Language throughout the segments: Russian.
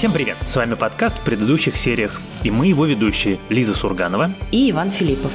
Всем привет! С вами подкаст в предыдущих сериях, и мы его ведущие Лиза Сурганова и Иван Филиппов.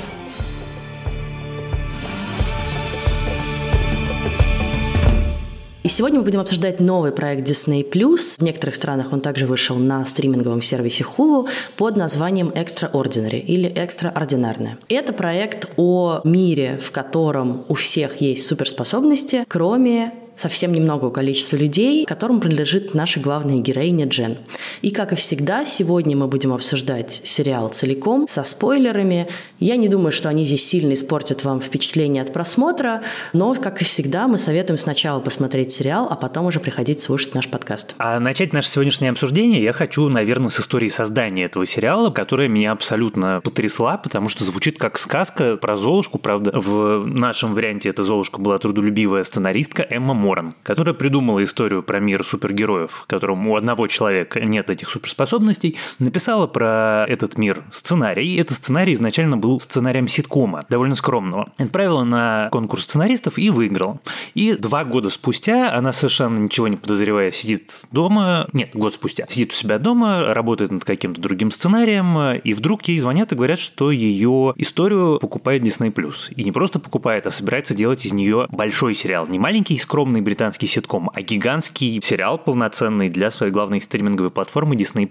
И сегодня мы будем обсуждать новый проект Disney+. В некоторых странах он также вышел на стриминговом сервисе Hulu под названием Extraordinary или Экстраординарное. Это проект о мире, в котором у всех есть суперспособности, кроме совсем немногого количества людей, которым принадлежит наша главная героиня Джен. И, как и всегда, сегодня мы будем обсуждать сериал целиком, со спойлерами. Я не думаю, что они здесь сильно испортят вам впечатление от просмотра, но, как и всегда, мы советуем сначала посмотреть сериал, а потом уже приходить слушать наш подкаст. А начать наше сегодняшнее обсуждение я хочу, наверное, с истории создания этого сериала, которая меня абсолютно потрясла, потому что звучит как сказка про Золушку, правда, в нашем варианте эта Золушка была трудолюбивая сценаристка Эмма Моран, которая придумала историю про мир супергероев, в котором у одного человека нет этих суперспособностей, написала про этот мир сценарий. Этот сценарий изначально был сценарием ситкома, довольно скромного. Отправила на конкурс сценаристов и выиграла. И два года спустя она совершенно ничего не подозревая сидит дома, нет, год спустя, сидит у себя дома, работает над каким-то другим сценарием, и вдруг ей звонят и говорят, что ее историю покупает Disney+. И не просто покупает, а собирается делать из нее большой сериал. Не маленький скромный огромный британский ситком, а гигантский сериал полноценный для своей главной стриминговой платформы Disney+.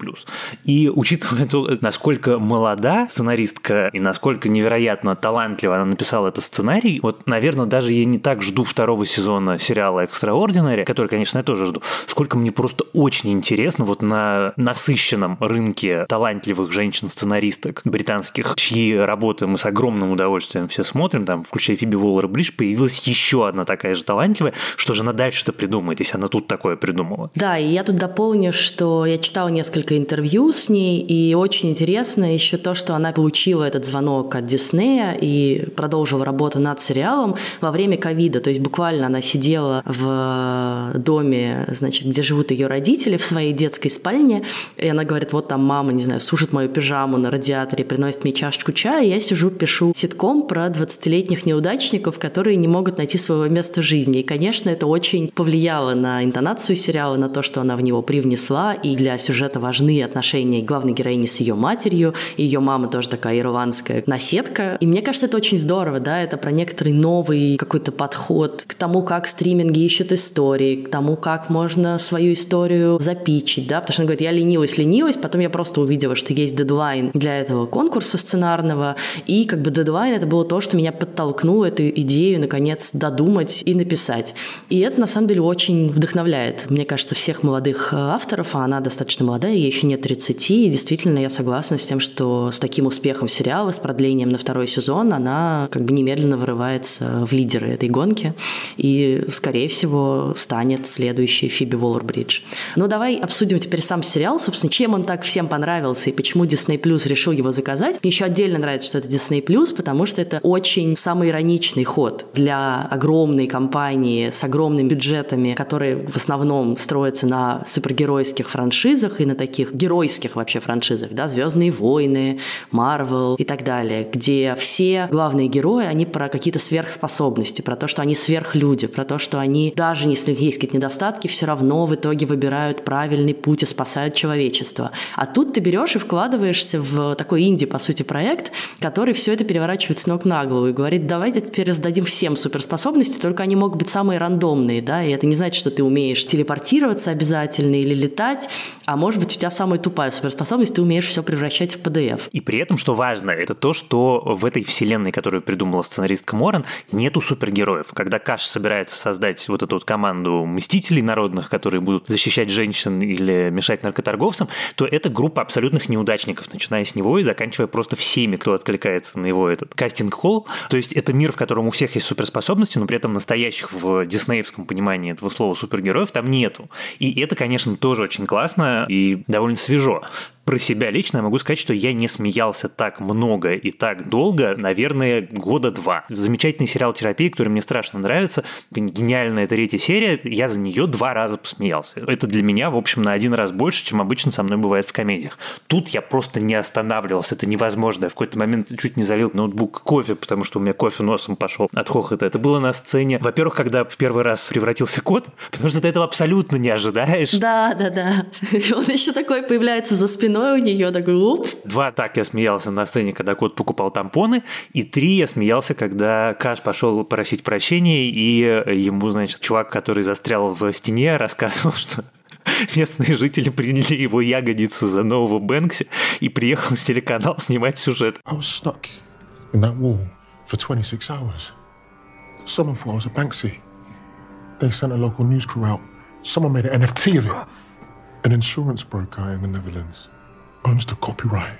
И учитывая то, насколько молода сценаристка и насколько невероятно талантливо она написала этот сценарий, вот, наверное, даже я не так жду второго сезона сериала Extraordinary, который, конечно, я тоже жду, сколько мне просто очень интересно вот на насыщенном рынке талантливых женщин-сценаристок британских, чьи работы мы с огромным удовольствием все смотрим, там, включая Фиби Уоллер-Бридж, появилась еще одна такая же талантливая, что же она дальше-то придумает, если она тут такое придумала? Да, и я тут дополню, что я читала несколько интервью с ней, и очень интересно еще то, что она получила этот звонок от Диснея и продолжила работу над сериалом во время ковида. То есть буквально она сидела в доме, значит, где живут ее родители, в своей детской спальне, и она говорит, вот там мама, не знаю, сушит мою пижаму на радиаторе, приносит мне чашечку чая, и я сижу, пишу ситком про 20-летних неудачников, которые не могут найти своего места в жизни. И, конечно, это это очень повлияло на интонацию сериала, на то, что она в него привнесла, и для сюжета важны отношения главной героини с ее матерью, и ее мама тоже такая ирландская наседка. И мне кажется, это очень здорово, да, это про некоторый новый какой-то подход к тому, как стриминги ищут истории, к тому, как можно свою историю запичить, да, потому что она говорит, я ленилась, ленилась, потом я просто увидела, что есть дедлайн для этого конкурса сценарного, и как бы дедлайн это было то, что меня подтолкнуло эту идею наконец додумать и написать. И это, на самом деле, очень вдохновляет, мне кажется, всех молодых э, авторов, а она достаточно молодая, ей еще нет 30, и действительно я согласна с тем, что с таким успехом сериала, с продлением на второй сезон, она как бы немедленно вырывается в лидеры этой гонки и, скорее всего, станет следующей Фиби Уоллер-Бридж. Ну, давай обсудим теперь сам сериал, собственно, чем он так всем понравился и почему Disney Plus решил его заказать. Еще отдельно нравится, что это Disney Plus, потому что это очень самый ироничный ход для огромной компании с огромным огромными бюджетами, которые в основном строятся на супергеройских франшизах и на таких геройских вообще франшизах, да, «Звездные войны», «Марвел» и так далее, где все главные герои, они про какие-то сверхспособности, про то, что они сверхлюди, про то, что они, даже если есть какие-то недостатки, все равно в итоге выбирают правильный путь и спасают человечество. А тут ты берешь и вкладываешься в такой инди, по сути, проект, который все это переворачивает с ног на голову и говорит, давайте теперь раздадим всем суперспособности, только они могут быть самые рандомные рандомные, да, и это не значит, что ты умеешь телепортироваться обязательно или летать, а может быть у тебя самая тупая суперспособность, ты умеешь все превращать в PDF. И при этом, что важно, это то, что в этой вселенной, которую придумала сценаристка Моран, нету супергероев. Когда Каш собирается создать вот эту вот команду мстителей народных, которые будут защищать женщин или мешать наркоторговцам, то это группа абсолютных неудачников, начиная с него и заканчивая просто всеми, кто откликается на его этот кастинг-холл. То есть это мир, в котором у всех есть суперспособности, но при этом настоящих в Дисней диснеевском понимании этого слова супергероев там нету. И это, конечно, тоже очень классно и довольно свежо. Про себя лично я могу сказать, что я не смеялся так много и так долго, наверное, года два. Замечательный сериал «Терапия», который мне страшно нравится, гениальная третья серия, я за нее два раза посмеялся. Это для меня, в общем, на один раз больше, чем обычно со мной бывает в комедиях. Тут я просто не останавливался, это невозможно. Я в какой-то момент чуть не залил ноутбук кофе, потому что у меня кофе носом пошел от хохота. Это было на сцене, во-первых, когда в первый раз превратился кот, потому что ты этого абсолютно не ожидаешь. Да, да, да. Он еще такой появляется за спиной у нее, такой уп. Два так я смеялся на сцене, когда кот покупал тампоны, и три я смеялся, когда Каш пошел просить прощения, и ему, значит, чувак, который застрял в стене, рассказывал, что местные жители приняли его ягодицы за нового Бэнкси и приехал с телеканал снимать сюжет. I was stuck in that wall for 26 hours. Someone thought I was a Banksy. They sent a local news crew out. Someone made an NFT of it. An insurance broker in the Netherlands owns the copyright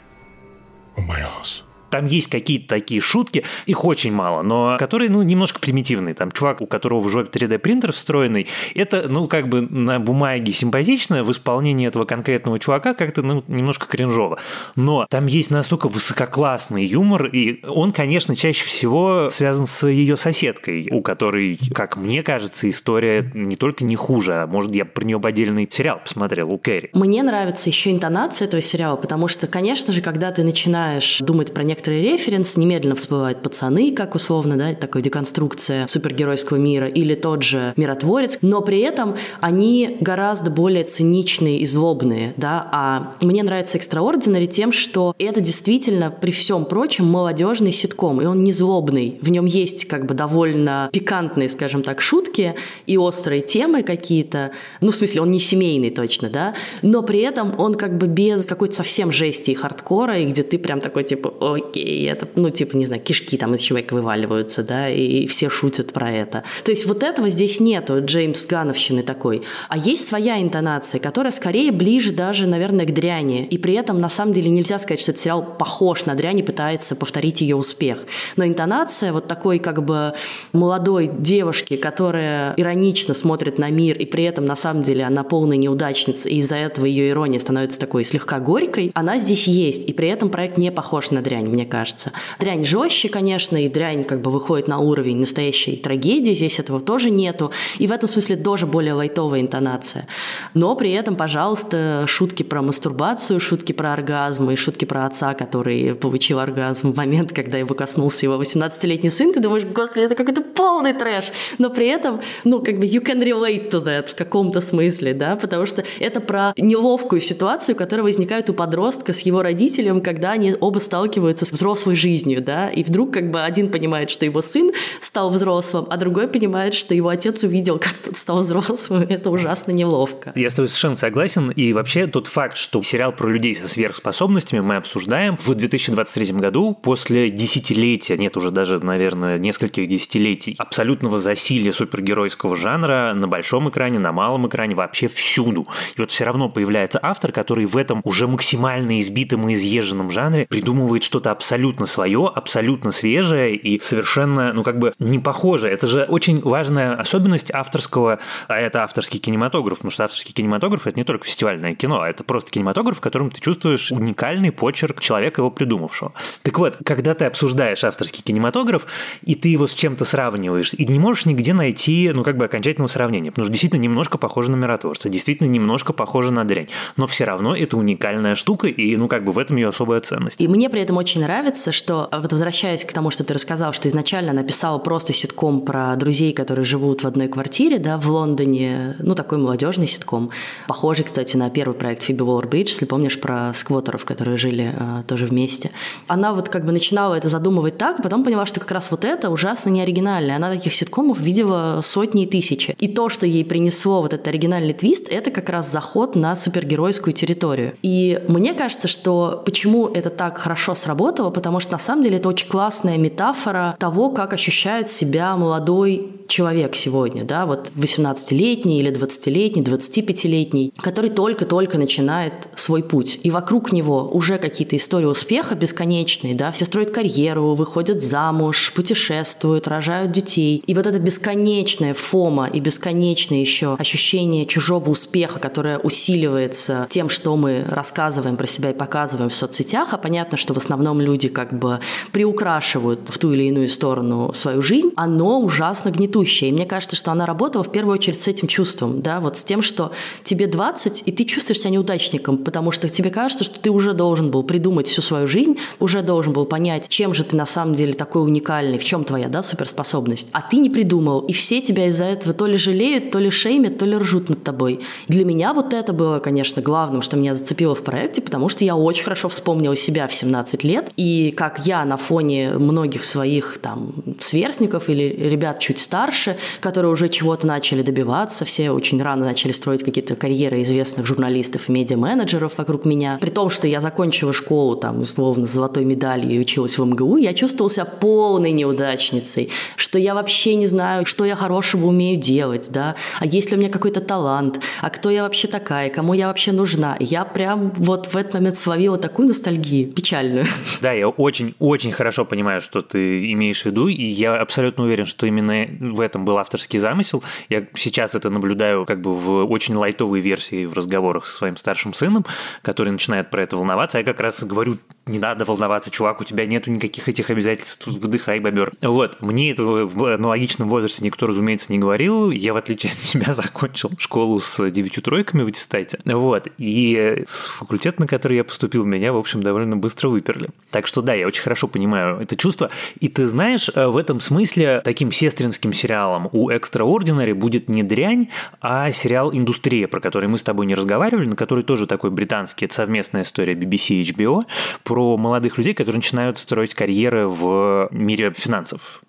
on my ass. Там есть какие-то такие шутки, их очень мало, но которые, ну, немножко примитивные. Там чувак, у которого в жопе 3D принтер встроенный, это, ну, как бы на бумаге симпатично, в исполнении этого конкретного чувака как-то, ну, немножко кринжово. Но там есть настолько высококлассный юмор, и он, конечно, чаще всего связан с ее соседкой, у которой, как мне кажется, история не только не хуже, а может, я про нее отдельный сериал посмотрел, у Кэрри. Мне нравится еще интонация этого сериала, потому что, конечно же, когда ты начинаешь думать про некоторые некоторые референсы, немедленно всплывают пацаны, как условно, да, такая деконструкция супергеройского мира, или тот же миротворец, но при этом они гораздо более циничные и злобные, да, а мне нравится Extraordinary тем, что это действительно, при всем прочем, молодежный ситком, и он не злобный, в нем есть как бы довольно пикантные, скажем так, шутки и острые темы какие-то, ну, в смысле, он не семейный точно, да, но при этом он как бы без какой-то совсем жести и хардкора, и где ты прям такой, типа, ой, и это, ну, типа, не знаю, кишки там из человека вываливаются, да, и все шутят про это. То есть вот этого здесь нету, Джеймс Гановщины такой. А есть своя интонация, которая скорее ближе даже, наверное, к дряни. И при этом, на самом деле, нельзя сказать, что этот сериал похож на дрянь и пытается повторить ее успех. Но интонация вот такой как бы молодой девушки, которая иронично смотрит на мир, и при этом, на самом деле, она полная неудачница, и из-за этого ее ирония становится такой слегка горькой, она здесь есть. И при этом проект не похож на дрянь, мне кажется. Дрянь жестче, конечно, и дрянь как бы выходит на уровень настоящей трагедии, здесь этого тоже нету. И в этом смысле тоже более лайтовая интонация. Но при этом, пожалуйста, шутки про мастурбацию, шутки про оргазм и шутки про отца, который получил оргазм в момент, когда его коснулся его 18-летний сын, ты думаешь, господи, это какой-то полный трэш. Но при этом, ну, как бы you can relate to that в каком-то смысле, да, потому что это про неловкую ситуацию, которая возникает у подростка с его родителем, когда они оба сталкиваются с взрослой жизнью, да, и вдруг как бы один понимает, что его сын стал взрослым, а другой понимает, что его отец увидел, как тот стал взрослым, это ужасно неловко. Я с тобой совершенно согласен, и вообще тот факт, что сериал про людей со сверхспособностями мы обсуждаем в 2023 году после десятилетия, нет уже даже, наверное, нескольких десятилетий абсолютного засилия супергеройского жанра на большом экране, на малом экране, вообще всюду. И вот все равно появляется автор, который в этом уже максимально избитом и изъезженном жанре придумывает что-то абсолютно свое, абсолютно свежее и совершенно, ну, как бы не похожее. Это же очень важная особенность авторского, а это авторский кинематограф, потому что авторский кинематограф – это не только фестивальное кино, а это просто кинематограф, в котором ты чувствуешь уникальный почерк человека, его придумавшего. Так вот, когда ты обсуждаешь авторский кинематограф, и ты его с чем-то сравниваешь, и не можешь нигде найти, ну, как бы окончательного сравнения, потому что действительно немножко похоже на миротворца, действительно немножко похоже на дрянь, но все равно это уникальная штука, и, ну, как бы в этом ее особая ценность. И мне при этом очень нравится, что, а, вот возвращаясь к тому, что ты рассказал, что изначально написала просто ситком про друзей, которые живут в одной квартире, да, в Лондоне, ну, такой молодежный ситком. Похожий, кстати, на первый проект Фиби Уоллер-Бридж, если помнишь, про сквотеров, которые жили э, тоже вместе. Она вот как бы начинала это задумывать так, а потом поняла, что как раз вот это ужасно неоригинально. Она таких ситкомов видела сотни и тысячи. И то, что ей принесло вот этот оригинальный твист, это как раз заход на супергеройскую территорию. И мне кажется, что почему это так хорошо сработало, потому что на самом деле это очень классная метафора того, как ощущает себя молодой человек сегодня, да, вот 18-летний или 20-летний, 25-летний, который только-только начинает свой путь. И вокруг него уже какие-то истории успеха бесконечные, да, все строят карьеру, выходят замуж, путешествуют, рожают детей. И вот это бесконечная фома и бесконечное еще ощущение чужого успеха, которое усиливается тем, что мы рассказываем про себя и показываем в соцсетях, а понятно, что в основном люди как бы приукрашивают в ту или иную сторону свою жизнь, оно ужасно гнетущее. И мне кажется, что она работала в первую очередь с этим чувством, да, вот с тем, что тебе 20, и ты чувствуешь себя неудачником, потому что тебе кажется, что ты уже должен был придумать всю свою жизнь, уже должен был понять, чем же ты на самом деле такой уникальный, в чем твоя, да, суперспособность. А ты не придумал, и все тебя из-за этого то ли жалеют, то ли шеймят, то ли ржут над тобой. Для меня вот это было, конечно, главным, что меня зацепило в проекте, потому что я очень хорошо вспомнила себя в 17 лет, и как я на фоне многих своих там сверстников или ребят чуть старше, которые уже чего-то начали добиваться, все очень рано начали строить какие-то карьеры известных журналистов и медиа-менеджеров вокруг меня. При том, что я закончила школу там, условно, с золотой медалью и училась в МГУ, я чувствовала себя полной неудачницей, что я вообще не знаю, что я хорошего умею делать, да, а есть ли у меня какой-то талант, а кто я вообще такая, кому я вообще нужна. Я прям вот в этот момент словила такую ностальгию, печальную. Да, я очень-очень хорошо понимаю, что ты имеешь в виду, и я абсолютно уверен, что именно в этом был авторский замысел. Я сейчас это наблюдаю как бы в очень лайтовой версии в разговорах со своим старшим сыном, который начинает про это волноваться. А я как раз говорю, не надо волноваться, чувак, у тебя нету никаких этих обязательств, выдыхай, бобер. Вот, мне этого в аналогичном возрасте никто, разумеется, не говорил. Я, в отличие от тебя, закончил школу с девятью тройками в аттестате. Вот, и с факультета, на который я поступил, меня, в общем, довольно быстро выперли. Так что да, я очень хорошо понимаю это чувство. И ты знаешь, в этом смысле таким сестринским сериалом у Extraordinary будет не дрянь, а сериал «Индустрия», про который мы с тобой не разговаривали, на который тоже такой британский, это совместная история BBC и HBO, про молодых людей, которые начинают строить карьеры в мире финансов.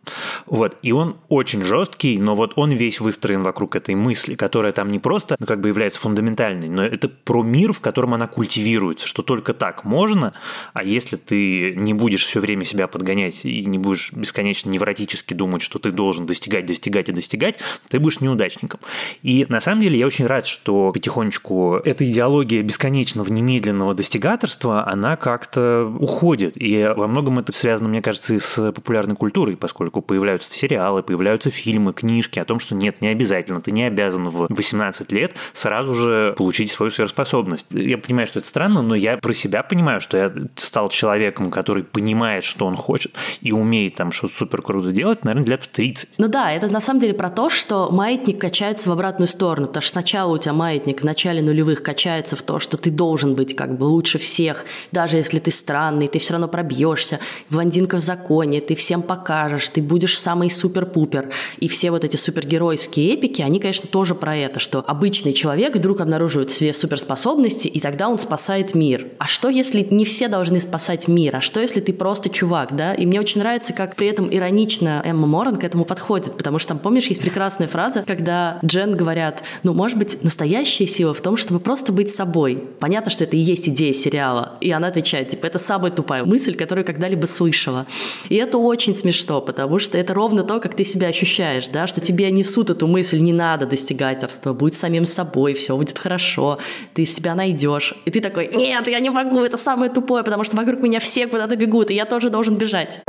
Вот. И он очень жесткий, но вот он весь выстроен вокруг этой мысли, которая там не просто ну, как бы является фундаментальной, но это про мир, в котором она культивируется, что только так можно, а если ты не будешь все время себя подгонять и не будешь бесконечно невротически думать, что ты должен достигать, достигать и достигать, ты будешь неудачником. И на самом деле я очень рад, что потихонечку эта идеология бесконечного немедленного достигаторства, она как-то уходит. И во многом это связано, мне кажется, и с популярной культурой, поскольку появляются сериалы, появляются фильмы, книжки о том, что нет, не обязательно, ты не обязан в 18 лет сразу же получить свою сверхспособность. Я понимаю, что это странно, но я про себя понимаю, что я стал человеком, который понимает, что он хочет и умеет там что-то супер круто делать, наверное, лет в 30. Ну да, это на самом деле про то, что маятник качается в обратную сторону, потому что сначала у тебя маятник в начале нулевых качается в то, что ты должен быть как бы лучше всех, даже если ты странный, ты все равно пробьешься, блондинка в законе, ты всем покажешь, ты будешь самый супер-пупер. И все вот эти супергеройские эпики, они, конечно, тоже про это, что обычный человек вдруг обнаруживает свои суперспособности, и тогда он спасает мир. А что, если не все должны спасать мир? А что, если ты просто чувак, да? И мне очень нравится, как при этом иронично Эмма Моран к этому подходит, потому что там, помнишь, есть прекрасная фраза, когда Джен говорят, ну, может быть, настоящая сила в том, чтобы просто быть собой. Понятно, что это и есть идея сериала. И она отвечает, типа, это самая тупая мысль, которую когда-либо слышала. И это очень смешно, потому что это ровно то, как ты себя ощущаешь, да, что тебе несут эту мысль, не надо достигательства, будь самим собой, все будет хорошо, ты себя найдешь. И ты такой, нет, я не могу, это самое тупое, потому что вокруг меня все куда-то бегут, и я тоже должен бежать.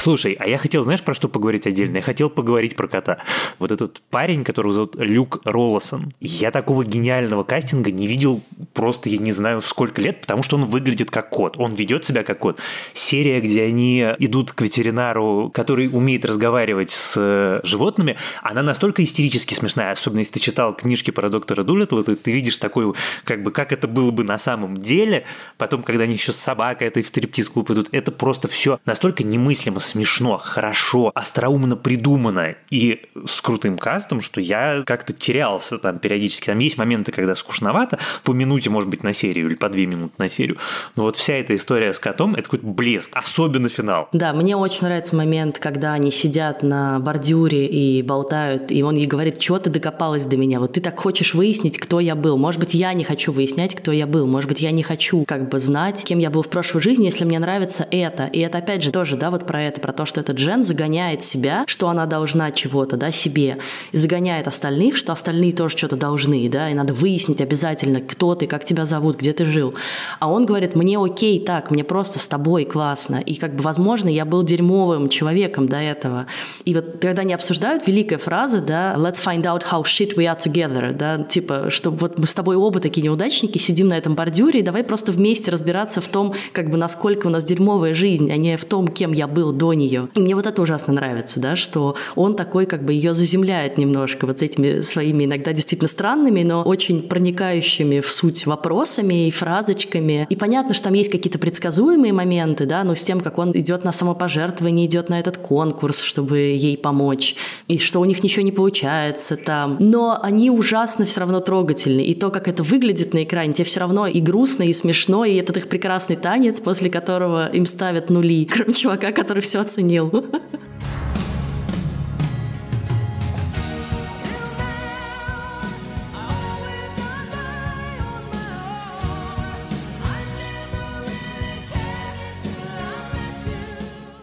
Слушай, а я хотел, знаешь, про что поговорить отдельно? Я хотел поговорить про кота. Вот этот парень, которого зовут Люк Роллосон. Я такого гениального кастинга не видел просто, я не знаю, сколько лет, потому что он выглядит как кот. Он ведет себя как кот. Серия, где они идут к ветеринару, который умеет разговаривать с э, животными, она настолько истерически смешная, особенно если ты читал книжки про доктора Дулиттла, ты, ты видишь такую, как бы, как это было бы на самом деле. Потом, когда они еще с собакой этой в стриптиз-клуб идут, это просто все настолько немыслимо смешно, хорошо, остроумно придумано и с крутым кастом, что я как-то терялся там периодически. Там есть моменты, когда скучновато, по минуте, может быть, на серию или по две минуты на серию. Но вот вся эта история с котом – это какой-то блеск, особенно финал. Да, мне очень нравится момент, когда они сидят на бордюре и болтают, и он ей говорит, что ты докопалась до меня? Вот ты так хочешь выяснить, кто я был. Может быть, я не хочу выяснять, кто я был. Может быть, я не хочу как бы знать, кем я был в прошлой жизни, если мне нравится это. И это, опять же, тоже, да, вот про это про то, что этот Джен загоняет себя, что она должна чего-то, да, себе, и загоняет остальных, что остальные тоже что-то должны, да, и надо выяснить обязательно, кто ты, как тебя зовут, где ты жил. А он говорит, мне окей так, мне просто с тобой классно, и как бы, возможно, я был дерьмовым человеком до этого. И вот когда они обсуждают, великая фраза, да, let's find out how shit we are together, да, типа, что вот мы с тобой оба такие неудачники, сидим на этом бордюре, и давай просто вместе разбираться в том, как бы, насколько у нас дерьмовая жизнь, а не в том, кем я был до нее. И мне вот это ужасно нравится, да, что он такой как бы ее заземляет немножко вот этими своими иногда действительно странными, но очень проникающими в суть вопросами и фразочками. И понятно, что там есть какие-то предсказуемые моменты, да, но с тем, как он идет на самопожертвование, идет на этот конкурс, чтобы ей помочь, и что у них ничего не получается там. Но они ужасно все равно трогательны. И то, как это выглядит на экране, тебе все равно и грустно, и смешно, и этот их прекрасный танец, после которого им ставят нули, кроме чувака, который все оценил.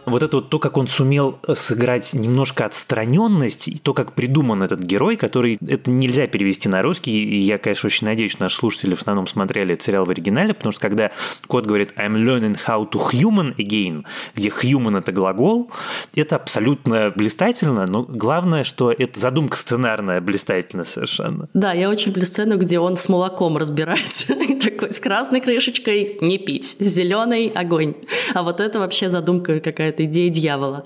Вот это вот то, как он сумел э, сыграть немножко отстраненность, и то, как придуман этот герой, который это нельзя перевести на русский, и я, конечно, очень надеюсь, что наши слушатели в основном смотрели этот сериал в оригинале, потому что когда кот говорит I'm learning how to human again, где human это глагол, это абсолютно блистательно, но главное, что это задумка сценарная блистательна совершенно. Да, я очень люблю сцену, где он с молоком разбирается, такой с красной крышечкой не пить, с зеленой огонь. А вот это вообще задумка какая-то какая идея дьявола.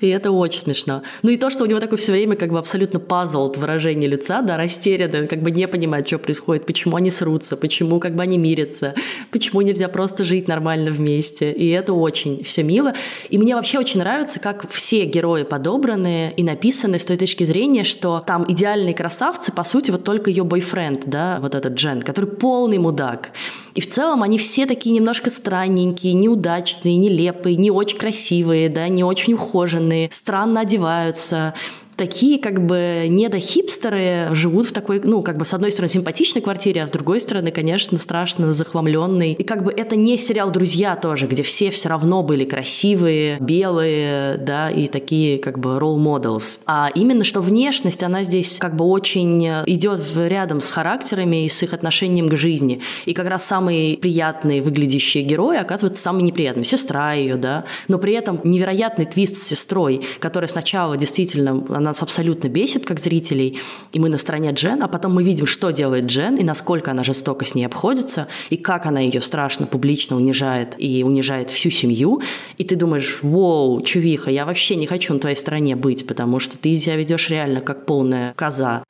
И это очень смешно. Ну и то, что у него такое все время как бы абсолютно пазл выражение лица, да, растерянный, как бы не понимает, что происходит, почему они срутся, почему как бы они мирятся, почему нельзя просто жить нормально вместе. И это очень все мило. И мне вообще очень нравится, как все герои подобраны и написаны с той точки зрения, что там идеальные красавцы, по сути, вот только ее бойфренд, да, вот этот Джен, который полный мудак. И в целом они все такие немножко странненькие, неудачные, нелепые, не очень красивые, да, не очень ухоженные, странно одеваются, такие как бы недохипстеры живут в такой, ну, как бы с одной стороны симпатичной квартире, а с другой стороны, конечно, страшно захламленной. И как бы это не сериал «Друзья» тоже, где все все равно были красивые, белые, да, и такие как бы role models. А именно, что внешность, она здесь как бы очень идет рядом с характерами и с их отношением к жизни. И как раз самые приятные выглядящие герои оказываются самыми неприятными. Сестра ее, да, но при этом невероятный твист с сестрой, которая сначала действительно нас абсолютно бесит, как зрителей, и мы на стороне Джен, а потом мы видим, что делает Джен, и насколько она жестоко с ней обходится, и как она ее страшно публично унижает, и унижает всю семью, и ты думаешь, воу, чувиха, я вообще не хочу на твоей стороне быть, потому что ты себя ведешь реально как полная коза.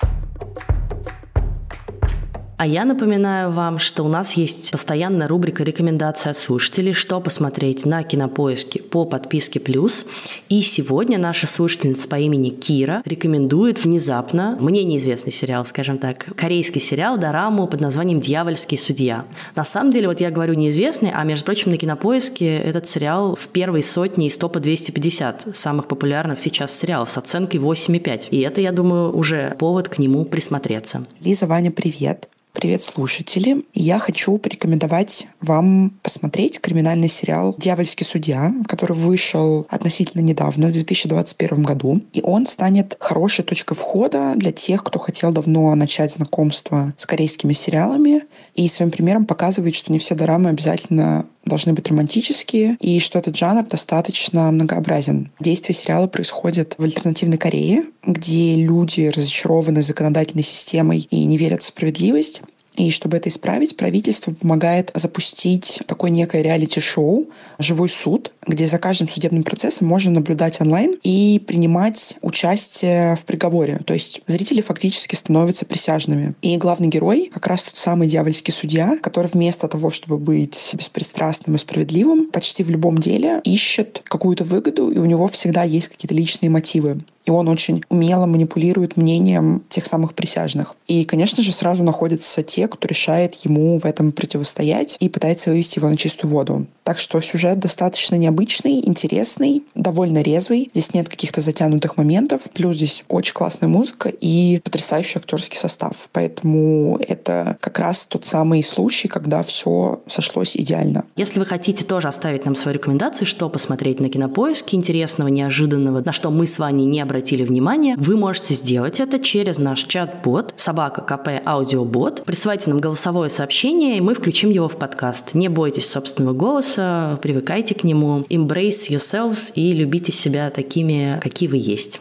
А я напоминаю вам, что у нас есть постоянная рубрика рекомендаций от слушателей, что посмотреть на Кинопоиске по подписке «Плюс». И сегодня наша слушательница по имени Кира рекомендует внезапно, мне неизвестный сериал, скажем так, корейский сериал Дораму под названием «Дьявольский судья». На самом деле, вот я говорю неизвестный, а между прочим, на Кинопоиске этот сериал в первой сотне из топа 250 самых популярных сейчас сериалов с оценкой 8,5. И это, я думаю, уже повод к нему присмотреться. Лиза, Ваня, привет. Привет, слушатели! Я хочу порекомендовать вам посмотреть криминальный сериал «Дьявольский судья», который вышел относительно недавно, в 2021 году. И он станет хорошей точкой входа для тех, кто хотел давно начать знакомство с корейскими сериалами. И своим примером показывает, что не все дорамы обязательно должны быть романтические, и что этот жанр достаточно многообразен. Действие сериала происходит в альтернативной Корее, где люди разочарованы законодательной системой и не верят в справедливость. И чтобы это исправить, правительство помогает запустить такое некое реалити-шоу «Живой суд», где за каждым судебным процессом можно наблюдать онлайн и принимать участие в приговоре. То есть зрители фактически становятся присяжными. И главный герой как раз тот самый дьявольский судья, который вместо того, чтобы быть беспристрастным и справедливым, почти в любом деле ищет какую-то выгоду, и у него всегда есть какие-то личные мотивы. И он очень умело манипулирует мнением тех самых присяжных. И, конечно же, сразу находятся те, кто решает ему в этом противостоять и пытается вывести его на чистую воду. Так что сюжет достаточно необычный интересный, довольно резвый. Здесь нет каких-то затянутых моментов. Плюс здесь очень классная музыка и потрясающий актерский состав. Поэтому это как раз тот самый случай, когда все сошлось идеально. Если вы хотите тоже оставить нам свои рекомендации, что посмотреть на кинопоиске интересного, неожиданного, на что мы с вами не обратили внимания, вы можете сделать это через наш чат-бот собака КП аудиобот. Присылайте нам голосовое сообщение, и мы включим его в подкаст. Не бойтесь собственного голоса, привыкайте к нему, embrace yourselves и любите себя такими, какие вы есть.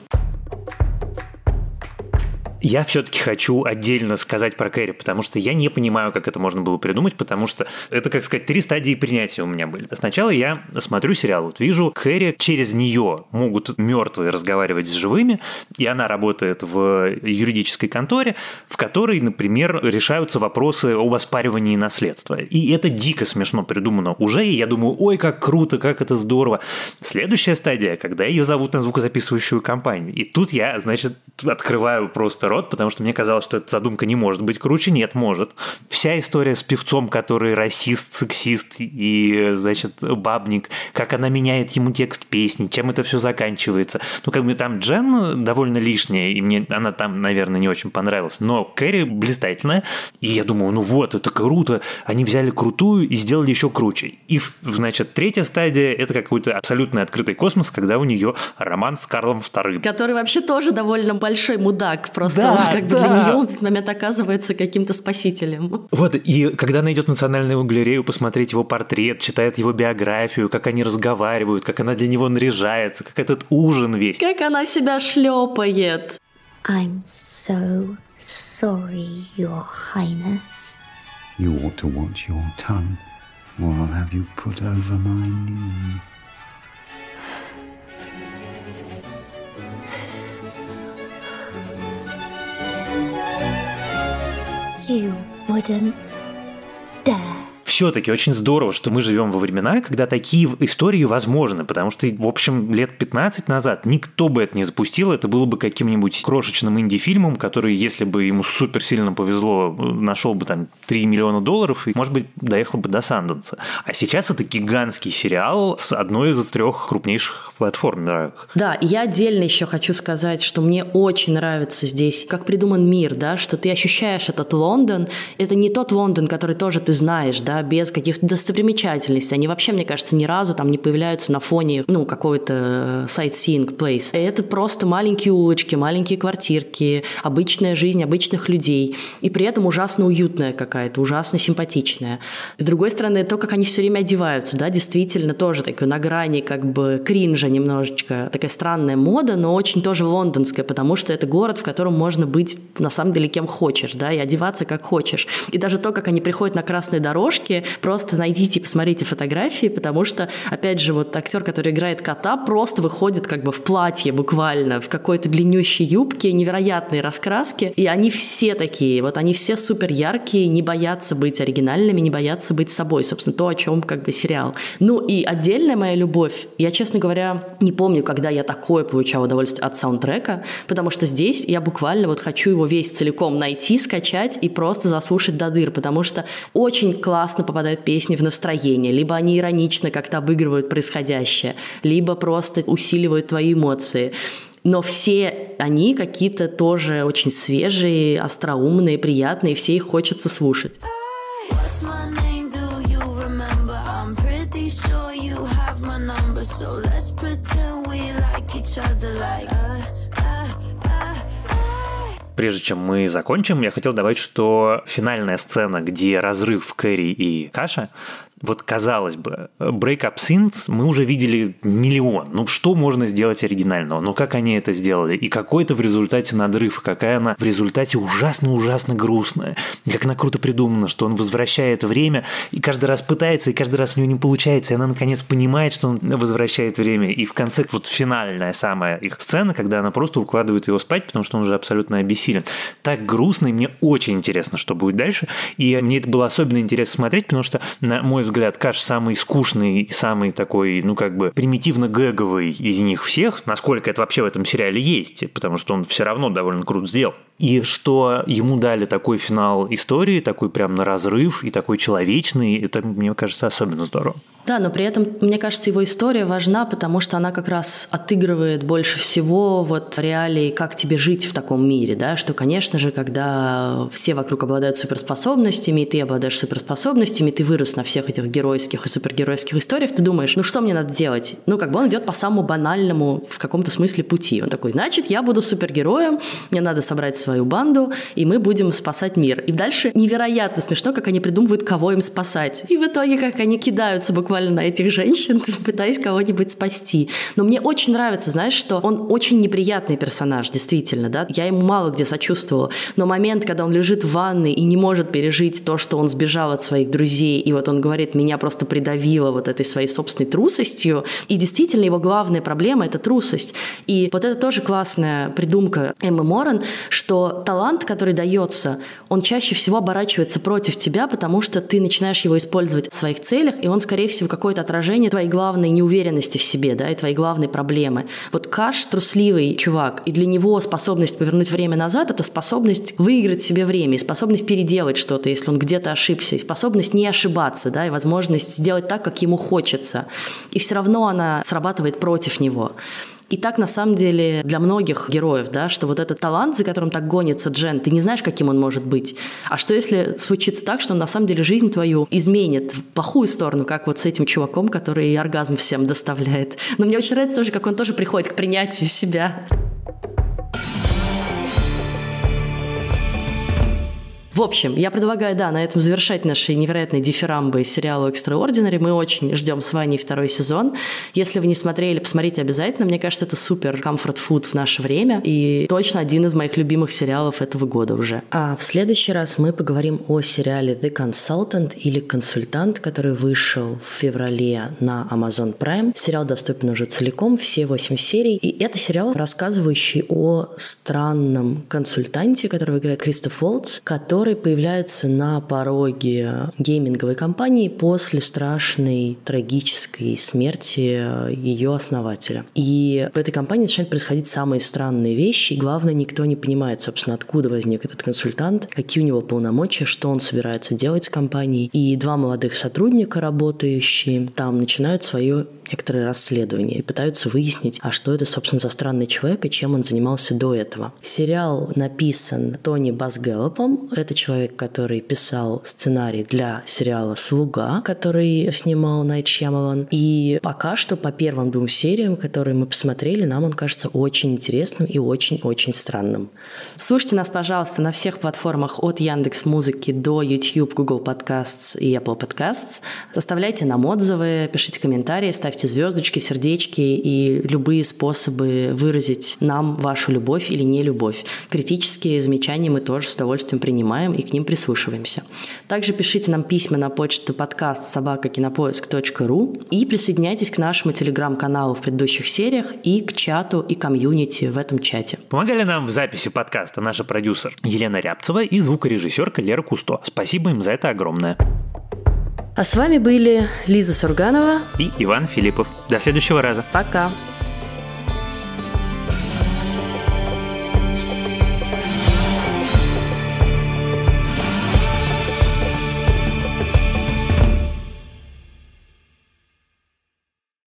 Я все-таки хочу отдельно сказать про Кэрри, потому что я не понимаю, как это можно было придумать, потому что это, как сказать, три стадии принятия у меня были. Сначала я смотрю сериал, вот вижу, Кэрри через нее могут мертвые разговаривать с живыми, и она работает в юридической конторе, в которой, например, решаются вопросы об оспаривании наследства. И это дико смешно придумано уже, и я думаю, ой, как круто, как это здорово. Следующая стадия, когда ее зовут на звукозаписывающую компанию. И тут я, значит, открываю просто рот, потому что мне казалось, что эта задумка не может быть круче. Нет, может. Вся история с певцом, который расист, сексист и, значит, бабник, как она меняет ему текст песни, чем это все заканчивается. Ну, как бы там Джен довольно лишняя, и мне она там, наверное, не очень понравилась. Но Кэрри блистательная, и я думаю, ну вот, это круто. Они взяли крутую и сделали еще круче. И, значит, третья стадия – это какой-то абсолютно открытый космос, когда у нее роман с Карлом II. Который вообще тоже довольно большой мудак. Просто да, он как да. бы для нее он в этот момент оказывается каким-то спасителем. Вот, и когда она идет в национальную галерею посмотреть его портрет, читает его биографию, как они разговаривают, как она для него наряжается, как этот ужин весь. Как она себя шлепает. I'm so sorry, Your Highness. You ought to watch your tongue, or I'll have you put over my knee. You wouldn't. Все-таки очень здорово, что мы живем во времена, когда такие истории возможны, потому что, в общем, лет 15 назад никто бы это не запустил, это было бы каким-нибудь крошечным инди-фильмом, который, если бы ему супер сильно повезло, нашел бы там 3 миллиона долларов и, может быть, доехал бы до Санденса. А сейчас это гигантский сериал с одной из трех крупнейших платформ. Да, я отдельно еще хочу сказать, что мне очень нравится здесь, как придуман мир, да, что ты ощущаешь этот Лондон, это не тот Лондон, который тоже ты знаешь, да, без каких-то достопримечательностей. Они вообще, мне кажется, ни разу там не появляются на фоне, ну, какой-то sightseeing place. Это просто маленькие улочки, маленькие квартирки, обычная жизнь обычных людей. И при этом ужасно уютная какая-то, ужасно симпатичная. С другой стороны, то, как они все время одеваются, да, действительно тоже такое на грани как бы кринжа немножечко. Такая странная мода, но очень тоже лондонская, потому что это город, в котором можно быть на самом деле кем хочешь, да, и одеваться как хочешь. И даже то, как они приходят на красные дорожки, фотки, просто найдите и посмотрите фотографии, потому что, опять же, вот актер, который играет кота, просто выходит как бы в платье буквально, в какой-то длиннющей юбке, невероятные раскраски, и они все такие, вот они все супер яркие, не боятся быть оригинальными, не боятся быть собой, собственно, то, о чем как бы сериал. Ну и отдельная моя любовь, я, честно говоря, не помню, когда я такое получала удовольствие от саундтрека, потому что здесь я буквально вот хочу его весь целиком найти, скачать и просто заслушать до дыр, потому что очень классно классно попадают песни в настроение, либо они иронично как-то обыгрывают происходящее, либо просто усиливают твои эмоции. Но все они какие-то тоже очень свежие, остроумные, приятные, все их хочется слушать. Прежде чем мы закончим, я хотел добавить, что финальная сцена, где разрыв Кэрри и Каша, вот казалось бы, Break Up Scenes мы уже видели миллион. Ну что можно сделать оригинального? Ну как они это сделали? И какой-то в результате надрыв, какая она в результате ужасно-ужасно грустная. как она круто придумана, что он возвращает время и каждый раз пытается, и каждый раз у нее не получается, и она наконец понимает, что он возвращает время. И в конце вот финальная самая их сцена, когда она просто укладывает его спать, потому что он уже абсолютно обессилен. Так грустно, и мне очень интересно, что будет дальше. И мне это было особенно интересно смотреть, потому что, на мой взгляд, Каш самый скучный и самый такой, ну, как бы примитивно-гэговый из них всех, насколько это вообще в этом сериале есть, потому что он все равно довольно круто сделал. И что ему дали такой финал истории, такой прям на разрыв и такой человечный, это, мне кажется, особенно здорово. Да, но при этом, мне кажется, его история важна, потому что она как раз отыгрывает больше всего вот реалии, как тебе жить в таком мире, да, что, конечно же, когда все вокруг обладают суперспособностями, и ты обладаешь суперспособностями, ты вырос на всех этих геройских и супергеройских историях, ты думаешь, ну что мне надо делать? Ну, как бы он идет по самому банальному в каком-то смысле пути. Он такой, значит, я буду супергероем, мне надо собрать свою банду, и мы будем спасать мир. И дальше невероятно смешно, как они придумывают, кого им спасать. И в итоге, как они кидаются буквально на этих женщин, пытаясь кого-нибудь спасти. Но мне очень нравится, знаешь, что он очень неприятный персонаж, действительно, да. Я ему мало где сочувствовала. Но момент, когда он лежит в ванной и не может пережить то, что он сбежал от своих друзей, и вот он говорит, меня просто придавило вот этой своей собственной трусостью. И действительно, его главная проблема — это трусость. И вот это тоже классная придумка Эммы Моран, что талант, который дается, он чаще всего оборачивается против тебя, потому что ты начинаешь его использовать в своих целях, и он, скорее всего, какое-то отражение твоей главной неуверенности в себе, да, и твоей главной проблемы. Вот Каш трусливый чувак, и для него способность повернуть время назад – это способность выиграть себе время, и способность переделать что-то, если он где-то ошибся, и способность не ошибаться, да, и возможность сделать так, как ему хочется. И все равно она срабатывает против него. И так, на самом деле, для многих героев, да, что вот этот талант, за которым так гонится Джен, ты не знаешь, каким он может быть. А что если случится так, что он на самом деле жизнь твою изменит в плохую сторону, как вот с этим чуваком, который оргазм всем доставляет. Но мне очень нравится тоже, как он тоже приходит к принятию себя. В общем, я предлагаю, да, на этом завершать наши невероятные дифирамбы сериала «Экстраординари». Мы очень ждем с Ваней второй сезон. Если вы не смотрели, посмотрите обязательно. Мне кажется, это супер комфорт-фуд в наше время и точно один из моих любимых сериалов этого года уже. А в следующий раз мы поговорим о сериале «The Consultant» или «Консультант», который вышел в феврале на Amazon Prime. Сериал доступен уже целиком, все восемь серий. И это сериал, рассказывающий о странном консультанте, которого играет Кристоф Уолтс, который который появляется на пороге гейминговой компании после страшной трагической смерти ее основателя. И в этой компании начинают происходить самые странные вещи, и главное, никто не понимает, собственно, откуда возник этот консультант, какие у него полномочия, что он собирается делать с компанией. И два молодых сотрудника, работающие там, начинают свое некоторые расследования и пытаются выяснить, а что это, собственно, за странный человек и чем он занимался до этого. Сериал написан Тони Басгеллопом. Это человек, который писал сценарий для сериала «Слуга», который снимал Найт Шьямалан. И пока что по первым двум сериям, которые мы посмотрели, нам он кажется очень интересным и очень-очень странным. Слушайте нас, пожалуйста, на всех платформах от Яндекс Музыки до YouTube, Google Podcasts и Apple Podcasts. Оставляйте нам отзывы, пишите комментарии, ставьте звездочки, сердечки и любые способы выразить нам вашу любовь или не любовь. Критические замечания мы тоже с удовольствием принимаем и к ним прислушиваемся. Также пишите нам письма на почту подкаст собакакинопоиск.ру и присоединяйтесь к нашему телеграм-каналу в предыдущих сериях и к чату и комьюнити в этом чате. Помогали нам в записи подкаста наша продюсер Елена Рябцева и звукорежиссерка Лера Кусто. Спасибо им за это огромное. А с вами были Лиза Сурганова и Иван Филиппов. До следующего раза. Пока.